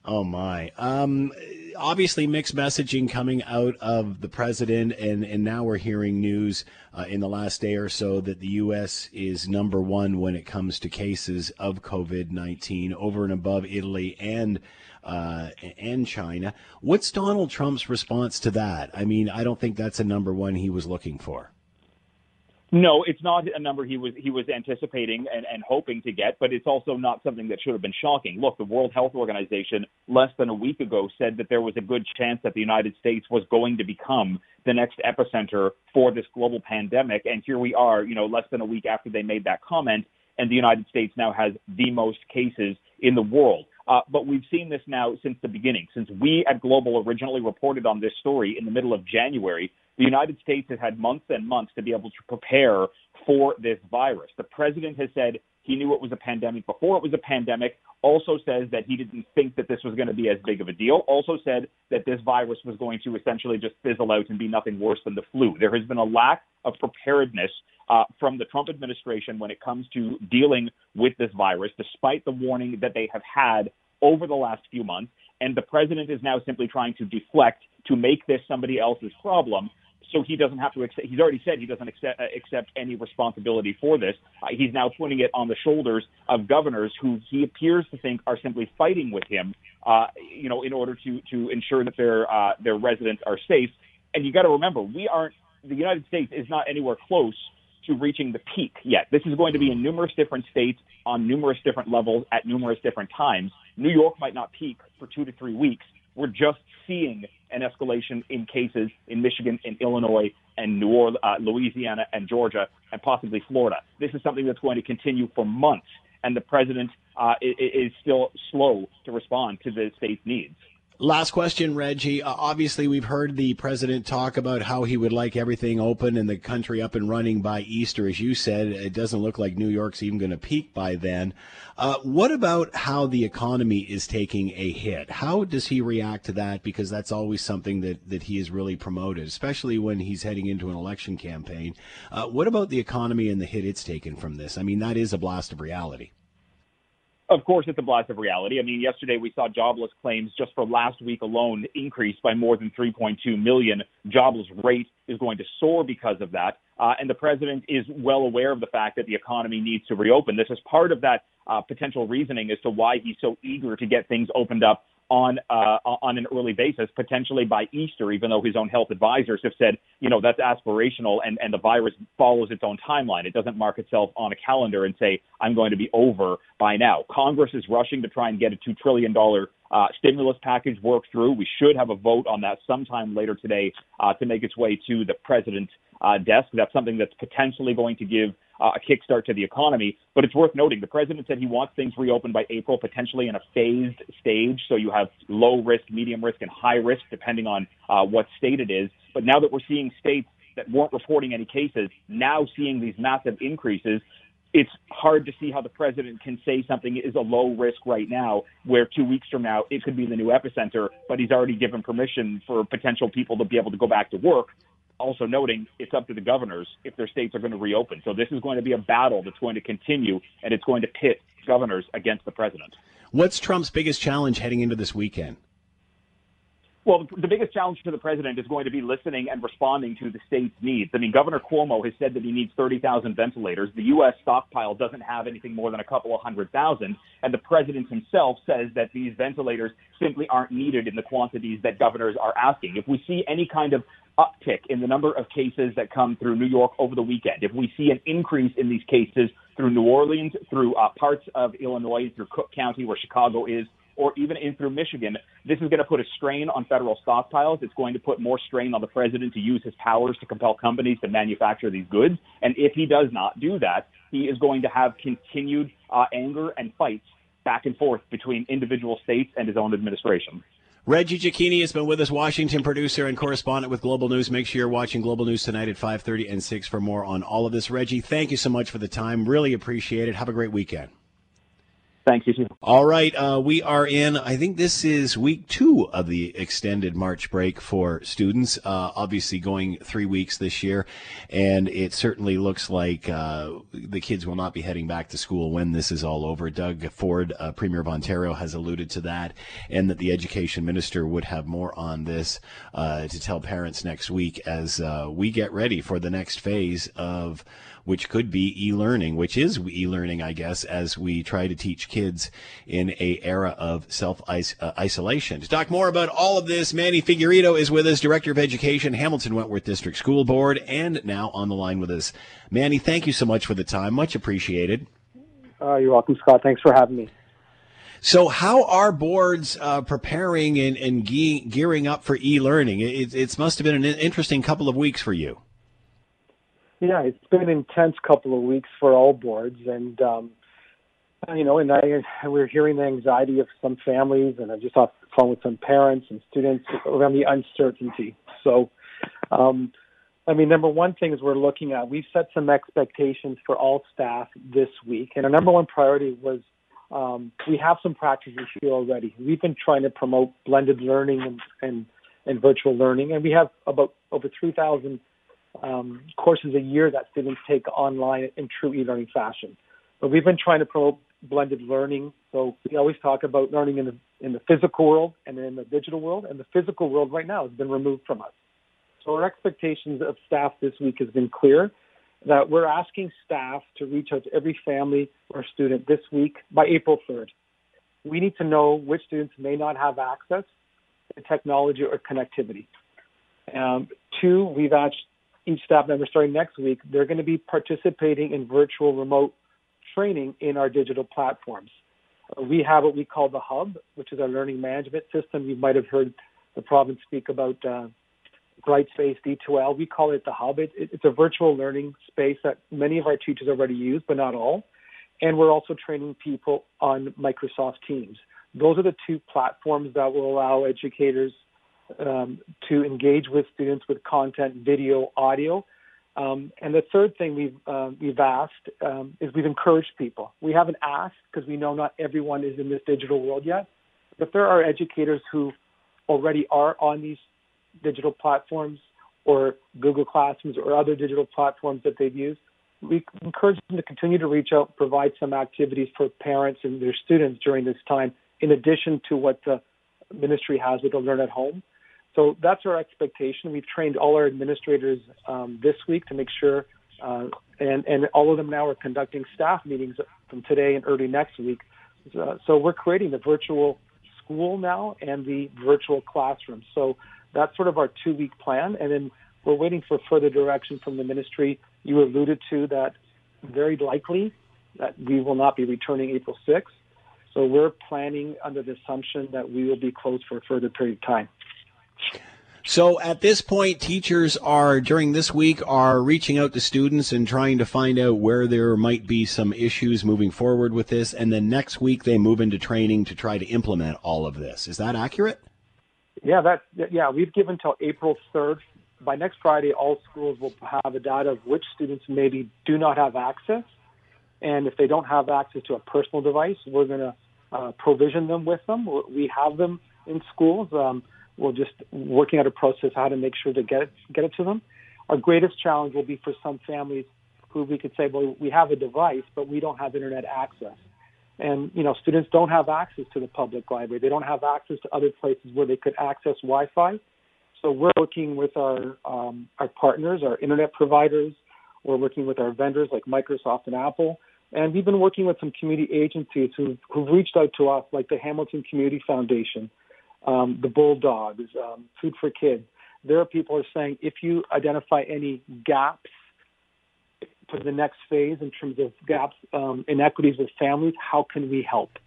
Oh my! Um, obviously, mixed messaging coming out of the president, and and now we're hearing news uh, in the last day or so that the U.S. is number one when it comes to cases of COVID nineteen, over and above Italy and uh, and China. What's Donald Trump's response to that? I mean, I don't think that's a number one he was looking for. No, it's not a number he was he was anticipating and, and hoping to get, but it's also not something that should have been shocking. Look, the World Health Organization less than a week ago said that there was a good chance that the United States was going to become the next epicenter for this global pandemic, and here we are, you know, less than a week after they made that comment, and the United States now has the most cases in the world. Uh, but we've seen this now since the beginning. Since we at Global originally reported on this story in the middle of January, the United States has had months and months to be able to prepare for this virus. The president has said he knew it was a pandemic before it was a pandemic. Also says that he didn't think that this was going to be as big of a deal. Also said that this virus was going to essentially just fizzle out and be nothing worse than the flu. There has been a lack of preparedness uh, from the Trump administration when it comes to dealing with this virus, despite the warning that they have had over the last few months. And the president is now simply trying to deflect to make this somebody else's problem so he doesn't have to accept. He's already said he doesn't accept, uh, accept any responsibility for this. Uh, he's now putting it on the shoulders of governors who he appears to think are simply fighting with him, uh, you know, in order to to ensure that their uh, their residents are safe. And you got to remember, we aren't. The United States is not anywhere close to reaching the peak yet. This is going to be in numerous different states on numerous different levels at numerous different times. New York might not peak for two to three weeks. We're just seeing an escalation in cases in Michigan, in Illinois, and New Orleans, uh, Louisiana, and Georgia, and possibly Florida. This is something that's going to continue for months, and the president uh, is still slow to respond to the state's needs. Last question, Reggie. Uh, obviously, we've heard the president talk about how he would like everything open and the country up and running by Easter. As you said, it doesn't look like New York's even going to peak by then. Uh, what about how the economy is taking a hit? How does he react to that? Because that's always something that, that he has really promoted, especially when he's heading into an election campaign. Uh, what about the economy and the hit it's taken from this? I mean, that is a blast of reality. Of course, it's a blast of reality. I mean, yesterday we saw jobless claims just for last week alone increase by more than 3.2 million. Jobless rate is going to soar because of that. Uh, and the president is well aware of the fact that the economy needs to reopen. This is part of that uh, potential reasoning as to why he's so eager to get things opened up on uh, on an early basis, potentially by Easter, even though his own health advisors have said, you know, that's aspirational and, and the virus follows its own timeline. It doesn't mark itself on a calendar and say, I'm going to be over by now. Congress is rushing to try and get a $2 trillion uh, stimulus package worked through. We should have a vote on that sometime later today uh, to make its way to the president's uh, desk. That's something that's potentially going to give uh, a kickstart to the economy. But it's worth noting the president said he wants things reopened by April, potentially in a phased stage. So you have low risk, medium risk, and high risk, depending on uh, what state it is. But now that we're seeing states that weren't reporting any cases now seeing these massive increases, it's hard to see how the president can say something is a low risk right now, where two weeks from now it could be the new epicenter, but he's already given permission for potential people to be able to go back to work. Also noting it's up to the governors if their states are going to reopen. So this is going to be a battle that's going to continue, and it's going to pit governors against the president. What's Trump's biggest challenge heading into this weekend? Well, the biggest challenge for the president is going to be listening and responding to the state's needs. I mean, Governor Cuomo has said that he needs 30,000 ventilators. The U.S. stockpile doesn't have anything more than a couple of hundred thousand. And the president himself says that these ventilators simply aren't needed in the quantities that governors are asking. If we see any kind of uptick in the number of cases that come through New York over the weekend, if we see an increase in these cases through New Orleans, through uh, parts of Illinois, through Cook County, where Chicago is, or even in through Michigan, this is going to put a strain on federal stockpiles. It's going to put more strain on the president to use his powers to compel companies to manufacture these goods. And if he does not do that, he is going to have continued uh, anger and fights back and forth between individual states and his own administration. Reggie Cecchini has been with us, Washington producer and correspondent with Global News. Make sure you're watching Global News tonight at 5:30 and 6 for more on all of this. Reggie, thank you so much for the time. Really appreciate it. Have a great weekend. Thank you. All right. Uh, we are in, I think this is week two of the extended March break for students. Uh, obviously, going three weeks this year. And it certainly looks like uh, the kids will not be heading back to school when this is all over. Doug Ford, uh, Premier of Ontario, has alluded to that, and that the education minister would have more on this uh, to tell parents next week as uh, we get ready for the next phase of which could be e-learning, which is e-learning, I guess, as we try to teach kids in a era of self-isolation. To talk more about all of this, Manny Figueredo is with us, Director of Education, Hamilton Wentworth District School Board, and now on the line with us. Manny, thank you so much for the time. Much appreciated. Uh, you're welcome, Scott. Thanks for having me. So, how are boards uh, preparing and, and ge- gearing up for e-learning? It, it must have been an interesting couple of weeks for you. Yeah, it's been an intense couple of weeks for all boards, and um, you know, and I we're hearing the anxiety of some families, and I just off the phone with some parents and students around the uncertainty. So, um, I mean, number one thing is we're looking at we've set some expectations for all staff this week, and our number one priority was um, we have some practices here already. We've been trying to promote blended learning and and, and virtual learning, and we have about over 3,000 um, courses a year that students take online in true e-learning fashion. But we've been trying to promote blended learning. So we always talk about learning in the in the physical world and in the digital world. And the physical world right now has been removed from us. So our expectations of staff this week has been clear that we're asking staff to reach out to every family or student this week by April 3rd. We need to know which students may not have access to technology or connectivity. Um, two, we've asked each staff member starting next week, they're going to be participating in virtual remote training in our digital platforms. Uh, we have what we call the Hub, which is our learning management system. You might have heard the province speak about uh, Brightspace D2L. We call it the Hub. It, it, it's a virtual learning space that many of our teachers already use, but not all. And we're also training people on Microsoft Teams. Those are the two platforms that will allow educators um, to engage with students with content, video, audio. Um, and the third thing we've uh, we've asked um, is we've encouraged people. We haven't asked because we know not everyone is in this digital world yet. But there are educators who already are on these digital platforms or Google Classrooms or other digital platforms that they've used. We encourage them to continue to reach out, provide some activities for parents and their students during this time, in addition to what the ministry has with the Learn at Home. So that's our expectation. We've trained all our administrators um, this week to make sure, uh, and, and all of them now are conducting staff meetings from today and early next week. Uh, so we're creating the virtual school now and the virtual classroom. So that's sort of our two week plan. And then we're waiting for further direction from the ministry. You alluded to that very likely that we will not be returning April 6th. So we're planning under the assumption that we will be closed for a further period of time. So at this point, teachers are during this week are reaching out to students and trying to find out where there might be some issues moving forward with this, and then next week they move into training to try to implement all of this. Is that accurate? Yeah, that yeah we've given till April third. By next Friday, all schools will have a data of which students maybe do not have access And if they don't have access to a personal device, we're going to uh, provision them with them. We have them in schools. Um, we're just working out a process how to make sure to get it, get it to them. Our greatest challenge will be for some families who we could say, well, we have a device, but we don't have internet access. And, you know, students don't have access to the public library. They don't have access to other places where they could access Wi-Fi. So we're working with our, um, our partners, our internet providers. We're working with our vendors like Microsoft and Apple. And we've been working with some community agencies who've, who've reached out to us, like the Hamilton Community Foundation, um, the Bulldogs, um, Food for Kids. There are people who are saying if you identify any gaps for the next phase in terms of gaps, um, inequities with families, how can we help?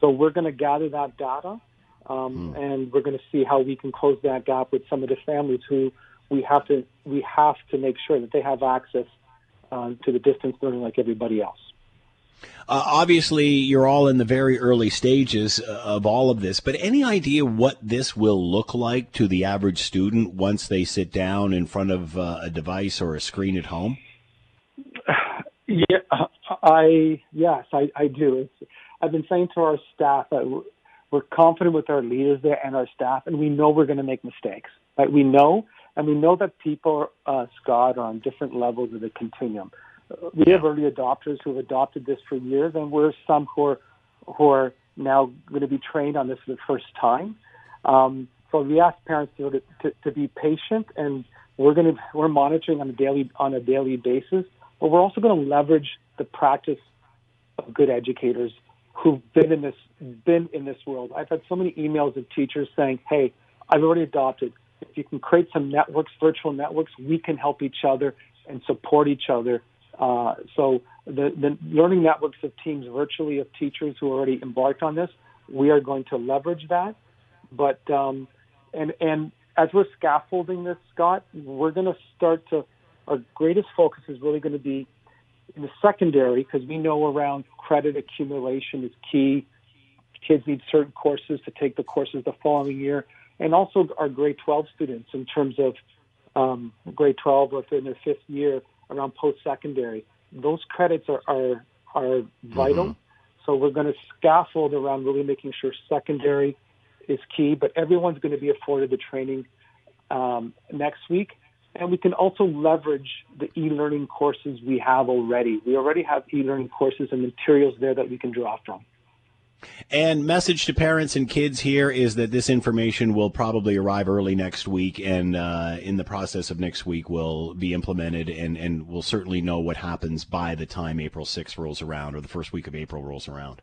So we're going to gather that data, um, mm. and we're going to see how we can close that gap with some of the families who we have to we have to make sure that they have access uh, to the distance learning like everybody else. Uh, obviously, you're all in the very early stages uh, of all of this, but any idea what this will look like to the average student once they sit down in front of uh, a device or a screen at home? Yeah, I yes, I, I do. It's, I've been saying to our staff that we're confident with our leaders there and our staff, and we know we're going to make mistakes. Right? We know, and we know that people, uh, Scott, are on different levels of the continuum we have early adopters who have adopted this for years, and we're some who are who are now going to be trained on this for the first time. Um, so we ask parents to, to, to be patient, and we're going to we're monitoring on a daily on a daily basis. But we're also going to leverage the practice of good educators who've been in this been in this world. I've had so many emails of teachers saying, "Hey, I've already adopted. If you can create some networks, virtual networks, we can help each other and support each other uh, so the, the learning networks of teams virtually of teachers who already embarked on this, we are going to leverage that. But um, and and as we're scaffolding this, Scott, we're going to start to. Our greatest focus is really going to be in the secondary because we know around credit accumulation is key. Kids need certain courses to take the courses the following year, and also our grade 12 students in terms of um, grade 12 within their fifth year around post-secondary. Those credits are are, are vital. Mm-hmm. So we're going to scaffold around really making sure secondary is key, but everyone's going to be afforded the training um, next week. And we can also leverage the e-learning courses we have already. We already have e-learning courses and materials there that we can draw from. And message to parents and kids here is that this information will probably arrive early next week, and uh, in the process of next week will be implemented, and, and we'll certainly know what happens by the time April 6th rolls around or the first week of April rolls around.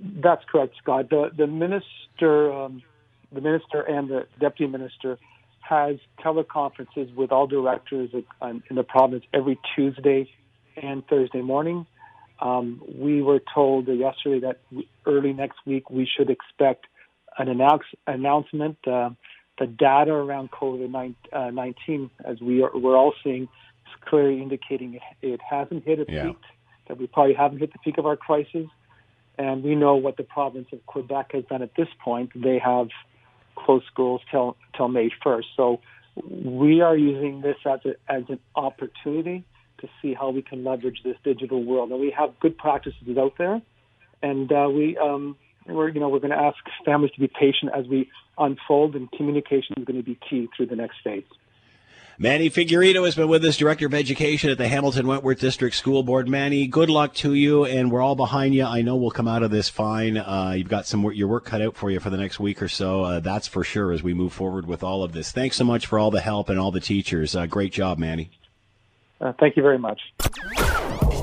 That's correct, Scott. The the minister, um, the minister and the deputy minister has teleconferences with all directors in the province every Tuesday and Thursday morning um, we were told yesterday that early next week we should expect an announce, announcement. Uh, the data around COVID uh, 19, as we are, we're all seeing, is clearly indicating it, it hasn't hit a yeah. peak, that we probably haven't hit the peak of our crisis. And we know what the province of Quebec has done at this point. They have closed schools till till May 1st. So we are using this as a, as an opportunity to see how we can leverage this digital world. And we have good practices out there, and uh, we um, we're you know we're going to ask families to be patient as we unfold, and communication is going to be key through the next phase. Manny Figueredo has been with us, Director of Education at the Hamilton Wentworth District School Board. Manny, good luck to you, and we're all behind you. I know we'll come out of this fine. Uh, you've got some work, your work cut out for you for the next week or so. Uh, that's for sure as we move forward with all of this. Thanks so much for all the help and all the teachers. Uh, great job, Manny. Uh, thank you very much.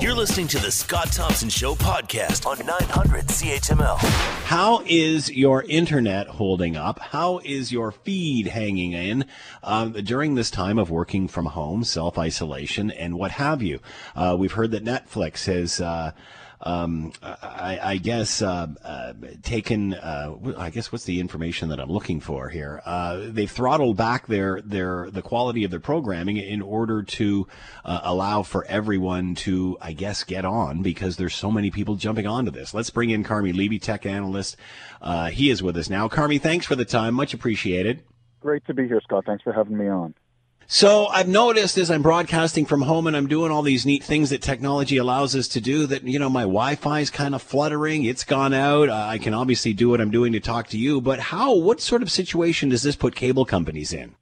You're listening to the Scott Thompson Show podcast on 900 CHML. How is your internet holding up? How is your feed hanging in um, during this time of working from home, self isolation, and what have you? Uh, we've heard that Netflix has. Uh, um, I, I, guess uh, uh, taken. Uh, I guess what's the information that I'm looking for here? Uh, they've throttled back their their the quality of their programming in order to allow for everyone to, I guess, get on because there's so many people jumping onto this. Let's bring in Carmi Levy, tech analyst. He is with us now. Carmi, thanks for the time, much appreciated. Great to be here, Scott. Thanks for having me on. So I've noticed as I'm broadcasting from home and I'm doing all these neat things that technology allows us to do that, you know, my Wi-Fi is kind of fluttering. It's gone out. Uh, I can obviously do what I'm doing to talk to you, but how, what sort of situation does this put cable companies in?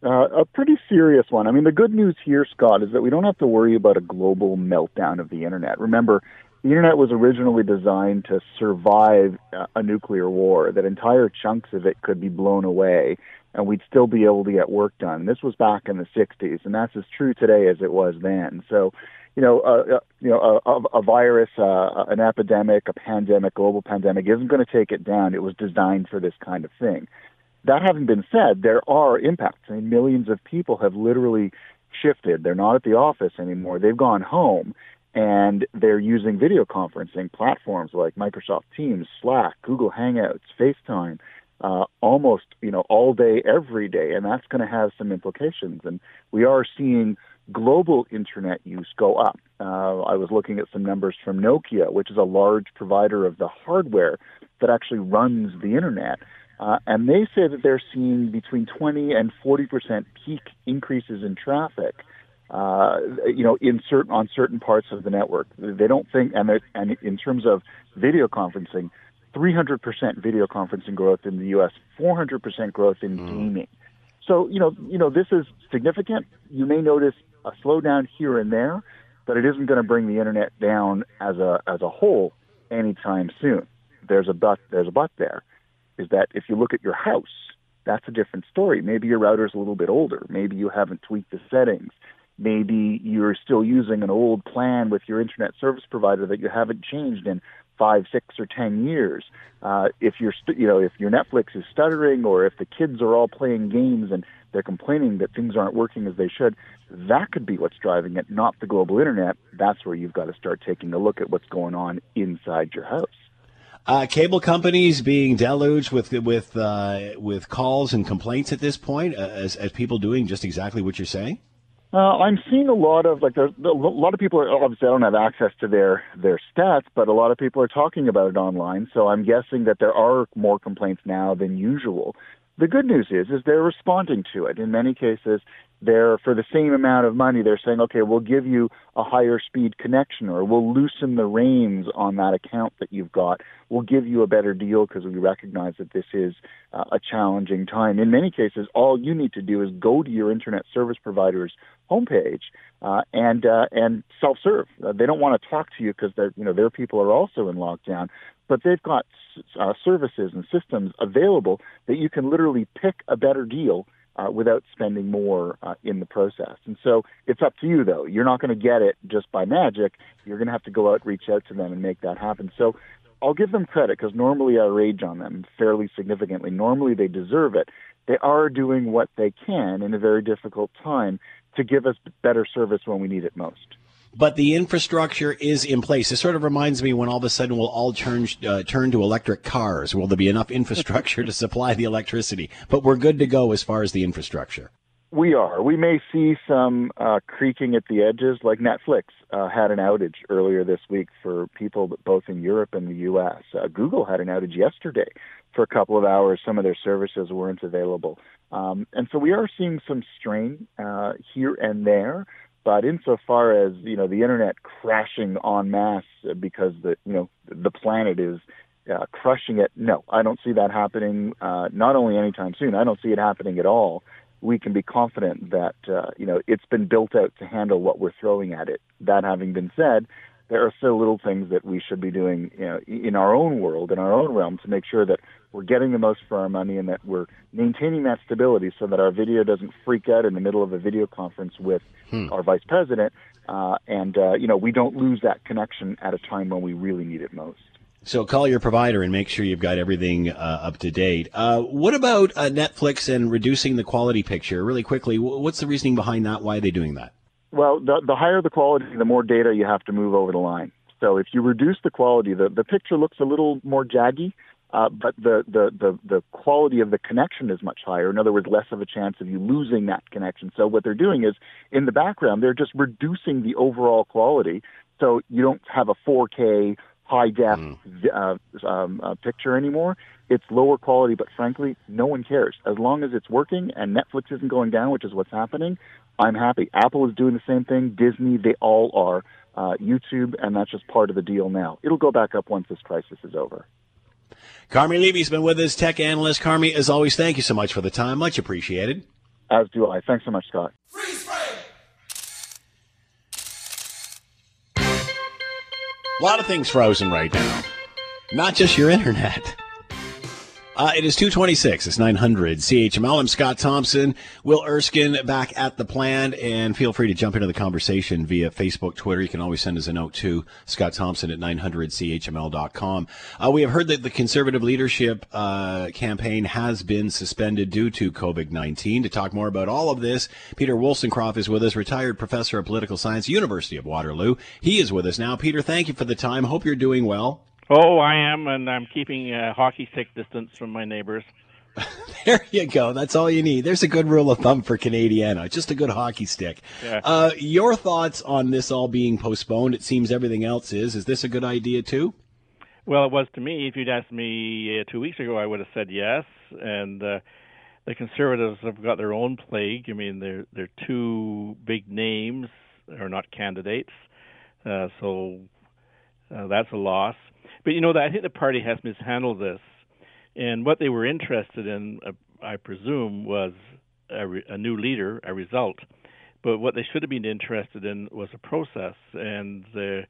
Uh, a pretty serious one. I mean, the good news here, Scott, is that we don't have to worry about a global meltdown of the internet. Remember, the internet was originally designed to survive a nuclear war, that entire chunks of it could be blown away and we'd still be able to get work done. This was back in the 60s, and that's as true today as it was then. So, you know, uh, uh you know, a, a virus, uh, an epidemic, a pandemic, global pandemic isn't going to take it down. It was designed for this kind of thing. That having been said, there are impacts. I mean, millions of people have literally shifted. They're not at the office anymore. They've gone home and they're using video conferencing platforms like Microsoft Teams, Slack, Google Hangouts, FaceTime uh, almost you know all day every day and that's going to have some implications. And we are seeing global internet use go up. Uh, i was looking at some numbers from nokia which is a large provider of the hardware that actually runs the internet uh, and they say that they're seeing between 20 and 40 percent peak increases in traffic uh, you know, in certain on certain parts of the network, they don't think, and and in terms of video conferencing, 300% video conferencing growth in the U.S., 400% growth in mm. gaming. So, you know, you know, this is significant. You may notice a slowdown here and there, but it isn't going to bring the internet down as a as a whole anytime soon. There's a but there's a but there is that if you look at your house, that's a different story. Maybe your router's a little bit older. Maybe you haven't tweaked the settings. Maybe you're still using an old plan with your internet service provider that you haven't changed in five, six, or ten years. Uh, if you're, st- you know, if your Netflix is stuttering, or if the kids are all playing games and they're complaining that things aren't working as they should, that could be what's driving it, not the global internet. That's where you've got to start taking a look at what's going on inside your house. Uh, cable companies being deluged with with uh, with calls and complaints at this point, uh, as, as people doing just exactly what you're saying. Uh, I'm seeing a lot of like there's a lot of people are obviously I don't have access to their their stats, but a lot of people are talking about it online. So I'm guessing that there are more complaints now than usual. The good news is is they're responding to it. In many cases, they're for the same amount of money they're saying okay we'll give you a higher speed connection or we'll loosen the reins on that account that you've got. We'll give you a better deal because we recognize that this is uh, a challenging time. In many cases all you need to do is go to your internet service provider's homepage uh, and uh, and self serve uh, they don't want to talk to you because they're you know their people are also in lockdown but they've got uh, services and systems available that you can literally pick a better deal uh, without spending more uh, in the process. And so it's up to you, though. You're not going to get it just by magic. You're going to have to go out, reach out to them, and make that happen. So I'll give them credit because normally I rage on them fairly significantly. Normally they deserve it. They are doing what they can in a very difficult time to give us better service when we need it most but the infrastructure is in place. It sort of reminds me when all of a sudden we'll all turn uh, turn to electric cars. Will there be enough infrastructure to supply the electricity? But we're good to go as far as the infrastructure. We are. We may see some uh, creaking at the edges, like Netflix uh, had an outage earlier this week for people both in Europe and the U.S. Uh, Google had an outage yesterday for a couple of hours. Some of their services weren't available. Um, and so we are seeing some strain uh, here and there. But insofar as you know the internet crashing en masse because the you know the planet is uh, crushing it, no, I don't see that happening. Uh, not only anytime soon, I don't see it happening at all. We can be confident that uh, you know it's been built out to handle what we're throwing at it. That having been said, there are still little things that we should be doing you know, in our own world, in our own realm, to make sure that we're getting the most for our money and that we're maintaining that stability so that our video doesn't freak out in the middle of a video conference with hmm. our vice president, uh, and uh, you know we don't lose that connection at a time when we really need it most. So call your provider and make sure you've got everything uh, up to date. Uh, what about uh, Netflix and reducing the quality picture? Really quickly, what's the reasoning behind that? Why are they doing that? Well, the, the higher the quality, the more data you have to move over the line. So if you reduce the quality, the, the picture looks a little more jaggy, uh, but the, the, the, the quality of the connection is much higher. In other words, less of a chance of you losing that connection. So what they're doing is, in the background, they're just reducing the overall quality. So you don't have a 4K high def Mm. uh, um, uh, picture anymore. It's lower quality, but frankly, no one cares. As long as it's working and Netflix isn't going down, which is what's happening, I'm happy. Apple is doing the same thing. Disney, they all are. Uh, YouTube, and that's just part of the deal now. It'll go back up once this crisis is over. Carmi Levy's been with us, tech analyst. Carmi, as always, thank you so much for the time. Much appreciated. As do I. Thanks so much, Scott. A lot of things frozen right now, not just your internet. Uh, it is 226. It's 900 CHML. I'm Scott Thompson. Will Erskine back at the plan. And feel free to jump into the conversation via Facebook, Twitter. You can always send us a note to Scott Thompson at 900CHML.com. Uh, we have heard that the conservative leadership uh, campaign has been suspended due to COVID 19. To talk more about all of this, Peter Woolstencroft is with us, retired professor of political science, University of Waterloo. He is with us now. Peter, thank you for the time. Hope you're doing well. Oh, I am, and I'm keeping a hockey stick distance from my neighbors. There you go. That's all you need. There's a good rule of thumb for Canadiana. Just a good hockey stick. Yeah. Uh, your thoughts on this all being postponed? It seems everything else is. Is this a good idea too? Well, it was to me. If you'd asked me uh, two weeks ago, I would have said yes. And uh, the Conservatives have got their own plague. I mean, they're they're two big names are not candidates, uh, so uh, that's a loss. But you know, I think the party has mishandled this, and what they were interested in, uh, I presume, was a, re- a new leader, a result. But what they should have been interested in was a process, and the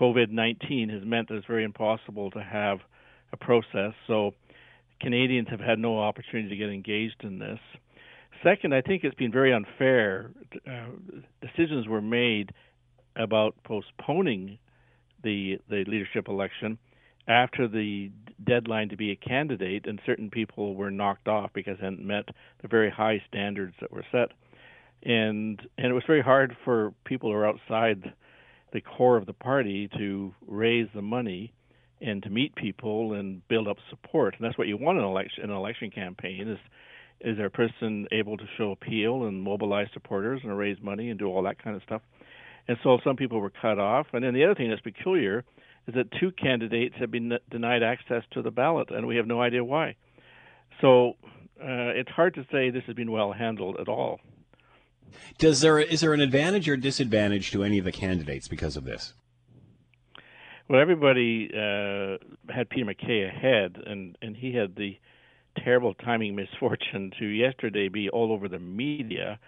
COVID 19 has meant that it's very impossible to have a process. So Canadians have had no opportunity to get engaged in this. Second, I think it's been very unfair. Uh, decisions were made about postponing the the leadership election after the deadline to be a candidate, and certain people were knocked off because they hadn't met the very high standards that were set. And and it was very hard for people who are outside the core of the party to raise the money and to meet people and build up support. And that's what you want in an election in an election campaign is is there a person able to show appeal and mobilize supporters and raise money and do all that kind of stuff. And so some people were cut off. And then the other thing that's peculiar is that two candidates have been denied access to the ballot, and we have no idea why. So uh, it's hard to say this has been well handled at all. Does there is there an advantage or disadvantage to any of the candidates because of this? Well, everybody uh, had Peter MacKay ahead, and and he had the terrible timing misfortune to yesterday be all over the media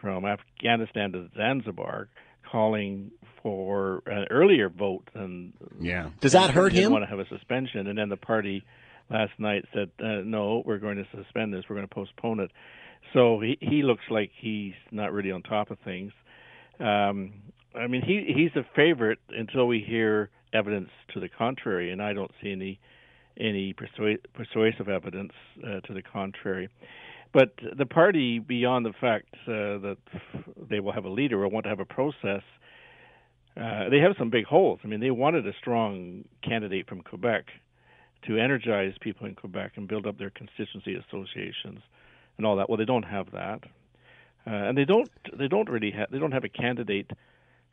from Afghanistan to Zanzibar calling for an earlier vote and Yeah. Does that hurt didn't him? want to have a suspension and then the party last night said uh, no we're going to suspend this we're going to postpone it so he he looks like he's not really on top of things um i mean he he's a favorite until we hear evidence to the contrary and i don't see any any persua- persuasive evidence uh, to the contrary but the party beyond the fact uh, that they will have a leader or want to have a process uh, they have some big holes. I mean, they wanted a strong candidate from Quebec to energize people in Quebec and build up their constituency associations and all that. Well, they don't have that, uh, and they don't. They don't really have. They don't have a candidate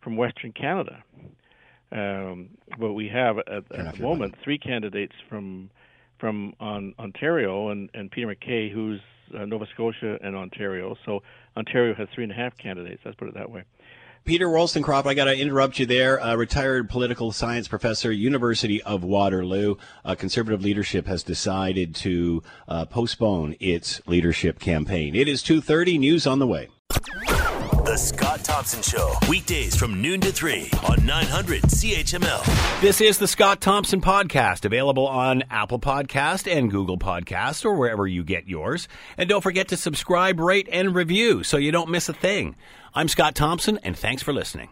from Western Canada. Um, but we have at, at the moment three candidates from from on, Ontario and, and Peter MacKay, who's uh, Nova Scotia and Ontario. So Ontario has three and a half candidates. Let's put it that way. Peter Woolstencroft, I got to interrupt you there. Uh, retired political science professor, University of Waterloo. Uh, conservative leadership has decided to uh, postpone its leadership campaign. It is 2.30, news on the way. The Scott Thompson Show, weekdays from noon to 3 on 900 CHML. This is the Scott Thompson Podcast, available on Apple Podcast and Google Podcast or wherever you get yours. And don't forget to subscribe, rate, and review so you don't miss a thing. I'm Scott Thompson, and thanks for listening.